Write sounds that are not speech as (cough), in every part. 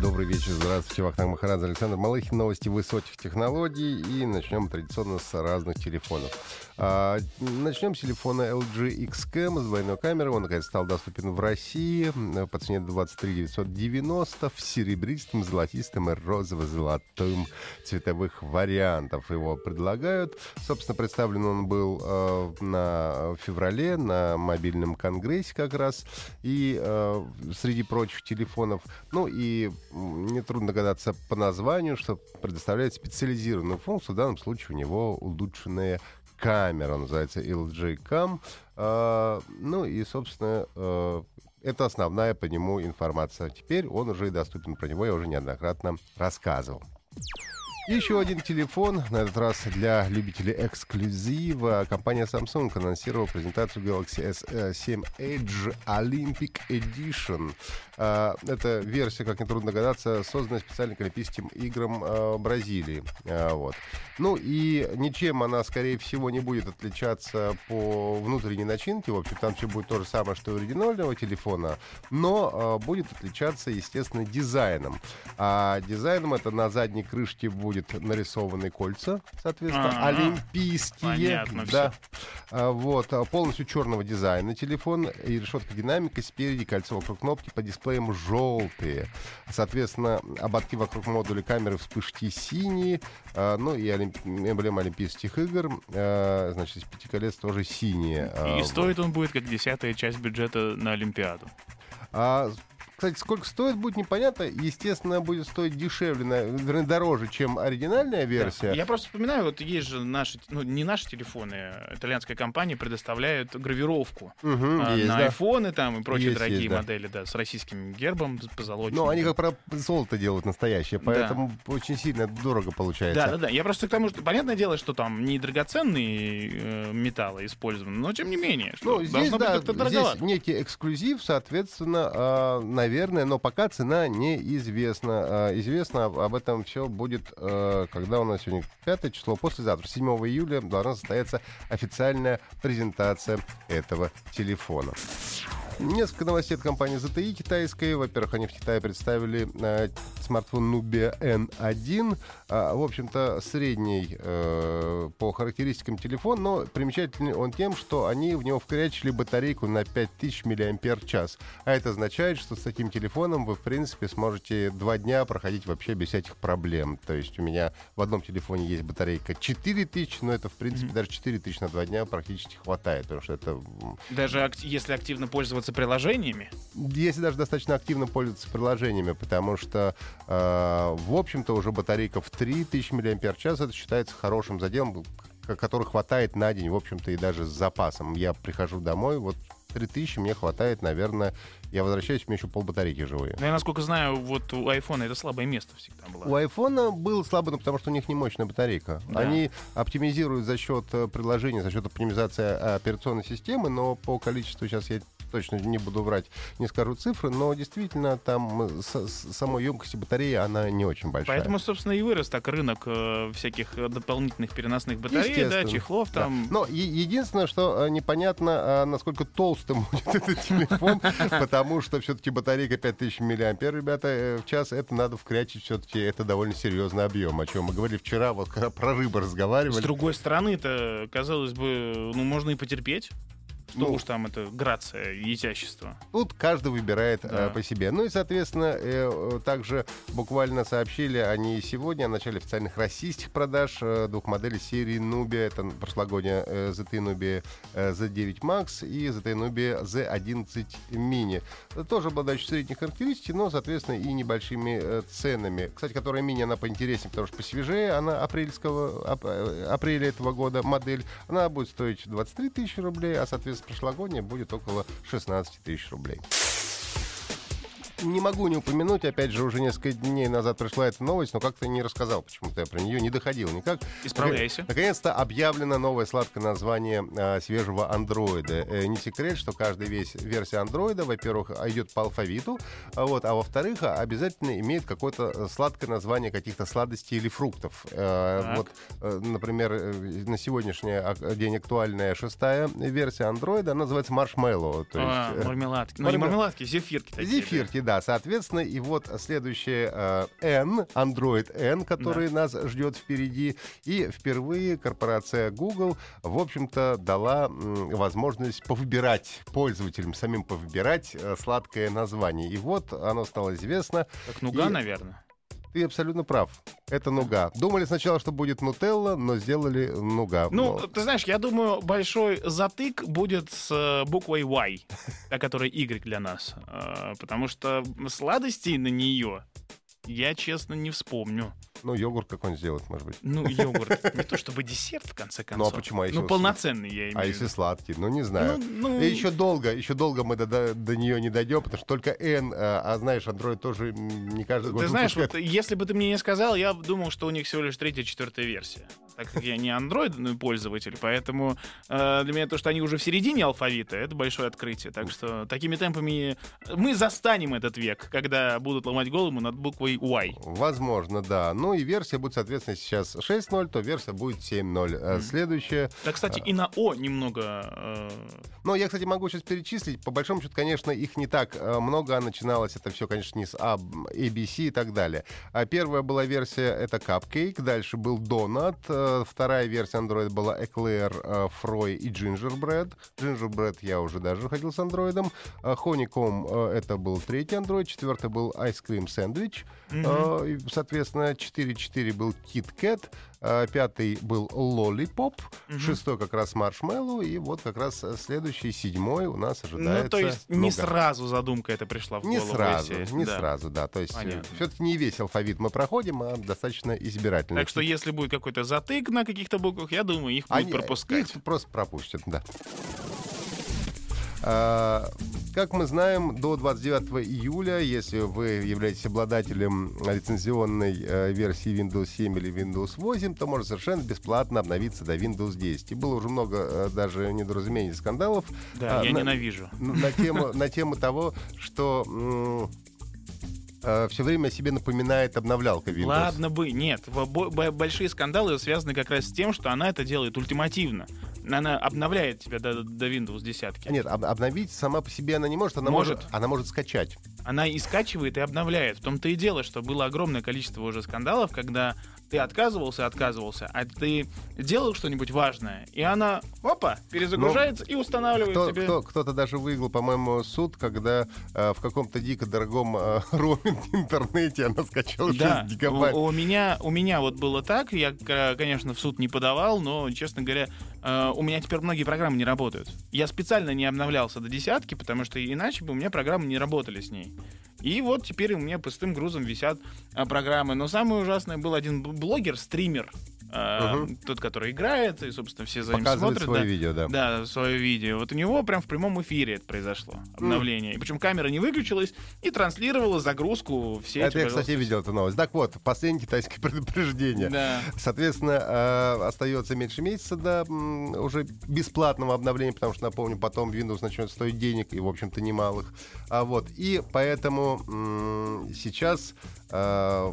Добрый вечер, здравствуйте, Вахтанг Махарадзе, Александр Малыхин, новости высоких технологий. И начнем традиционно с разных телефонов. А, начнем с телефона LG X-Cam с двойной камерой. Он, наконец, стал доступен в России по цене 23 990 в серебристом, золотистом и розово-золотым цветовых вариантов. Его предлагают. Собственно, представлен он был э, на феврале на мобильном конгрессе как раз. И э, среди прочих телефонов, ну и нетрудно догадаться по названию, что предоставляет специализированную функцию. В данном случае у него улучшенная камера, называется LG Cam. А, ну и, собственно, а, это основная по нему информация. Теперь он уже доступен, про него я уже неоднократно рассказывал. Еще один телефон, на этот раз для любителей эксклюзива. Компания Samsung анонсировала презентацию Galaxy S7 Edge Olympic Edition. А, это версия, как нетрудно догадаться, созданная специально к Олимпийским играм а, Бразилии. А, вот. Ну и ничем она, скорее всего, не будет отличаться по внутренней начинке. В общем, там все будет то же самое, что и оригинального телефона, но будет отличаться, естественно, дизайном. А дизайном это на задней крышке будет будет нарисованы кольца, соответственно, А-а-а. олимпийские. Понятно да. А, вот, а, полностью черного дизайна телефон и решетка динамика спереди, кольцо вокруг кнопки по дисплеям желтые. Соответственно, ободки вокруг модуля камеры вспышки синие, а, ну и олимп... эмблема Олимпийских игр, значит, пяти колец тоже синие. И стоит он будет как десятая часть бюджета на Олимпиаду. А кстати, сколько стоит, будет непонятно. Естественно, будет стоить дешевле, вернее, дороже, чем оригинальная версия. Да. Я просто вспоминаю, вот есть же наши, ну, не наши телефоны, итальянская компания предоставляет гравировку угу, а, есть, на да. айфоны там и прочие есть, дорогие есть, да. модели, да, с российским гербом позолоченным. Ну, они как про золото делают настоящее, поэтому да. очень сильно дорого получается. Да, да, да. Я просто к тому, что понятное дело, что там не драгоценные э, металлы использованы, но тем не менее, что ну, здесь, да, здесь некий эксклюзив, соответственно, э, наверное, но пока цена неизвестна. Э, известно об этом все будет, э, когда у нас сегодня 5 число, послезавтра, 7 июля, должна состояться официальная презентация этого телефона. Несколько новостей от компании ZTE китайской. Во-первых, они в Китае представили э, смартфон Nubia N1. А, в общем-то, средний э, по характеристикам телефон, но примечательный он тем, что они в него вкорячили батарейку на 5000 мАч. А это означает, что с таким телефоном вы, в принципе, сможете два дня проходить вообще без всяких проблем. То есть у меня в одном телефоне есть батарейка 4000, но это, в принципе, mm-hmm. даже 4000 на два дня практически хватает, потому что это... Даже ак- если активно пользоваться пользоваться приложениями? Если даже достаточно активно пользоваться приложениями, потому что, э, в общем-то, уже батарейка в 3000 мАч, это считается хорошим заделом, который хватает на день, в общем-то, и даже с запасом. Я прихожу домой, вот 3000 мне хватает, наверное, я возвращаюсь, у меня еще полбатарейки живые. Ну, я, насколько знаю, вот у айфона это слабое место всегда было. У айфона было слабо, ну, потому что у них не мощная батарейка. Да. Они оптимизируют за счет э, приложения, за счет оптимизации э, операционной системы, но по количеству, сейчас я точно не буду врать, не скажу цифры, но действительно там с, с самой емкости батареи она не очень большая. Поэтому, собственно, и вырос так рынок э, всяких дополнительных переносных батарей, да, чехлов да. там. Но е- единственное, что э, непонятно, э, насколько толстым (laughs) будет этот телефон, потому что все-таки батарейка 5000 мА, ребята, э, в час, это надо вкрячить все-таки, это довольно серьезный объем, о чем мы говорили вчера, вот когда про рыбы разговаривали. С другой стороны-то, казалось бы, ну, можно и потерпеть. Что ну, уж там это грация, изящество. Тут каждый выбирает да. э, по себе. Ну и, соответственно, э, также буквально сообщили они сегодня о начале официальных российских продаж э, двух моделей серии Nubia. Это прошлогодняя э, ZT Nubia э, Z9 Max и ZT Nubia Z11 Mini. Тоже обладающие средних характеристик, но, соответственно, и небольшими э, ценами. Кстати, которая мини, она поинтереснее, потому что посвежее. Она апрельского, ап, э, апреля этого года модель. Она будет стоить 23 тысячи рублей, а, соответственно, прошлогодняя будет около 16 тысяч рублей. Не могу не упомянуть, опять же, уже несколько дней назад пришла эта новость, но как-то не рассказал, почему-то я про нее не доходил никак. Исправляйся. Наконец-то объявлено новое сладкое название э, свежего андроида. Э, не секрет, что каждая весь версия андроида, во-первых, идет по алфавиту, а вот, а во-вторых, обязательно имеет какое-то сладкое название каких-то сладостей или фруктов. Э, вот, э, например, э, на сегодняшний день актуальная шестая версия андроида, она называется маршмеллоу. То А, есть, э, мармеладки. Ну, не мармел- мармеладки, зефирки такие. Зефирки, да, соответственно. И вот следующее э, N, Android N, который нас ждет впереди. И впервые корпорация Google, в общем-то, дала м, возможность повыбирать пользователям, самим повыбирать э, сладкое название. И вот оно стало известно. Как нуга, И- наверное. Ты абсолютно прав. Это нуга. Думали сначала, что будет нутелла, но сделали нуга. Ну, Но- ты знаешь, я думаю, большой затык будет с э, буквой Y, (laughs) та, которая Y для нас. Э, Потому что сладостей на нее я, честно, не вспомню. Ну, йогурт какой-нибудь сделать, может быть. Ну, йогурт. Не то чтобы десерт, в конце Ну, а концов. почему? А если Ну, полноценный, я имею А если сладкий? Ну, не знаю. Ну, ну, И еще долго, еще долго мы до, до, до нее не дойдем, потому что только N, а, а знаешь, Android тоже не каждый год Ты знаешь, вот если бы ты мне не сказал, я думал, что у них всего лишь третья, четвертая версия. Так как я не андроидный пользователь, поэтому э, для меня то, что они уже в середине алфавита, это большое открытие. Так что такими темпами мы застанем этот век, когда будут ломать голову над буквой Y. Возможно, да. Ну и версия будет, соответственно, сейчас 6.0, то версия будет 7.0. А Мгм. Следующая. Да, кстати, и на О немного... э, Но я, кстати, могу сейчас перечислить. По большому счету, конечно, их не так э, много. А Начиналось это все, конечно, не с А, ABC и так далее. А первая была версия, это Cupcake. Дальше был Donut. Э, Вторая версия Android была Eclair, э, Froy и Gingerbread. Gingerbread я уже даже ходил с андроидом. А Honeycomb э, это был третий Android. Четвертый был Ice Cream Sandwich. мгм. Э, Соответственно, 4.4 был Kit Kat, э, пятый был Lollipop, Мгм. шестой как раз Marshmallow, и вот как раз э, следующий, седьмой у нас ожидается Ну, то есть не Nougat. сразу задумка это пришла в Не голову. сразу, если- не да. сразу, да. То есть Понятно. все-таки не весь алфавит мы проходим, а достаточно избирательно. Так что если будет какой-то затык на каких-то буквах, я думаю, их будут Они- пропускать. Их просто пропустят, да. Как мы знаем, до 29 июля, если вы являетесь обладателем лицензионной э, версии Windows 7 или Windows 8, то можно совершенно бесплатно обновиться до Windows 10. И было уже много э, даже недоразумений, скандалов Да, а, я на- ненавижу. на тему, на тему того, что все время себе напоминает обновлялка Windows. Ладно бы, нет. Большие скандалы связаны как раз с тем, что она это делает ультимативно. Она обновляет тебя до, до Windows 10. Нет, об- обновить сама по себе она не может, она может, Может. она может скачать. Она и скачивает, и обновляет. В том-то и дело, что было огромное количество уже скандалов, когда ты отказывался, отказывался, а ты делал что-нибудь важное, и она, опа, перезагружается и устанавливает Кто, тебе... кто, кто-то даже выиграл, по-моему, суд, когда э, в каком-то дико дорогом э, (laughs) роуминг интернете она скачала 6 Да, гигабайт. у, у меня, у меня вот было так, я, конечно, в суд не подавал, но, честно говоря, э, у меня теперь многие программы не работают. Я специально не обновлялся до десятки, потому что иначе бы у меня программы не работали с ней. И вот теперь у меня пустым грузом висят э, программы. Но самое ужасное был один блогер, стример, э, Мгм. тот, который играет, и, собственно, все за ним Показывает смотрят. свое да. видео, да. Да, свое видео. Вот у него прям в прямом эфире это произошло, обновление. И причем камера не выключилась и транслировала загрузку в сеть. Это я, пожалуйста. кстати, видел эту новость. Так вот, последнее китайское (laughs) предупреждение. Да. Соответственно, э, остается меньше месяца до м, уже бесплатного обновления, потому что, напомню, потом Windows начнет стоить денег, и, в общем-то, немалых. А вот, и поэтому м, сейчас э,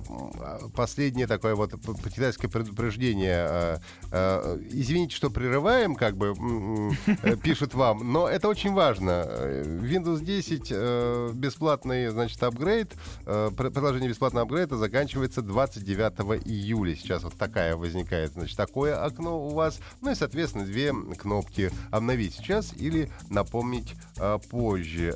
м, последнее такое вот китайское предупреждение. Э, э, Извините, что прерываем, как бы э, (laughs) пишут вам, но это очень важно. Windows 10 э, бесплатный, значит, апгрейд, пр- предложение бесплатного апгрейда заканчивается 29 июля. Сейчас вот такая возникает, значит, такое окно у вас. Ну и, соответственно, две кнопки «Обновить сейчас» или «Напомнить позже».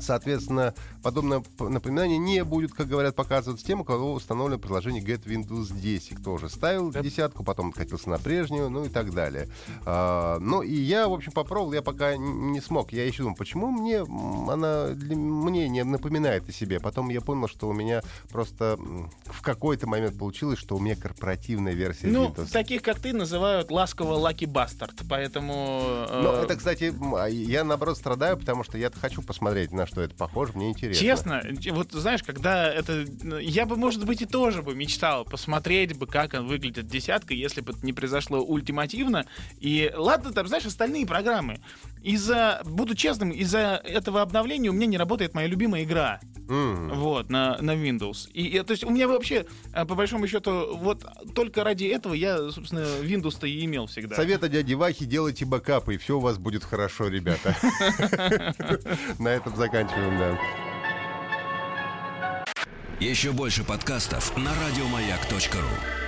Соответственно, подобное напоминание не будет, как говорят, показываться тем, у кого установлено приложение Get Windows 10, кто уже ставил десятку, потом откатился на прежнюю, ну и так далее. А, ну и я, в общем, попробовал, я пока не смог. Я еще думал, почему мне она для- мне не напоминает о себе. Потом я понял, что у меня просто в какой-то момент получилось, что у меня корпоративная версия Ну, Windows. таких, как ты, называют ласково Лаки Бастард, поэтому... э, Ну, это, кстати, а я наоборот страдаю, потому что я хочу посмотреть, на что это похоже, мне интересно. Честно, вот знаешь, когда это... Я бы, может быть, и тоже бы мечтал посмотреть бы, как он выглядит десятка, если бы это не произошло ультимативно. И ладно, там, знаешь, остальные программы. Из-за, буду честным, из-за этого обновления у меня не работает моя любимая игра. М. Вот, на, на Windows. И, и, то есть у меня вообще, а, по большому счету, вот только ради этого я, собственно, Windows-то и имел всегда. Совета дяди Вахи, делайте бэкапы, и все у вас будет хорошо, ребята. (laughs) На этом заканчиваем, да. Еще больше подкастов на радиомаяк.ру.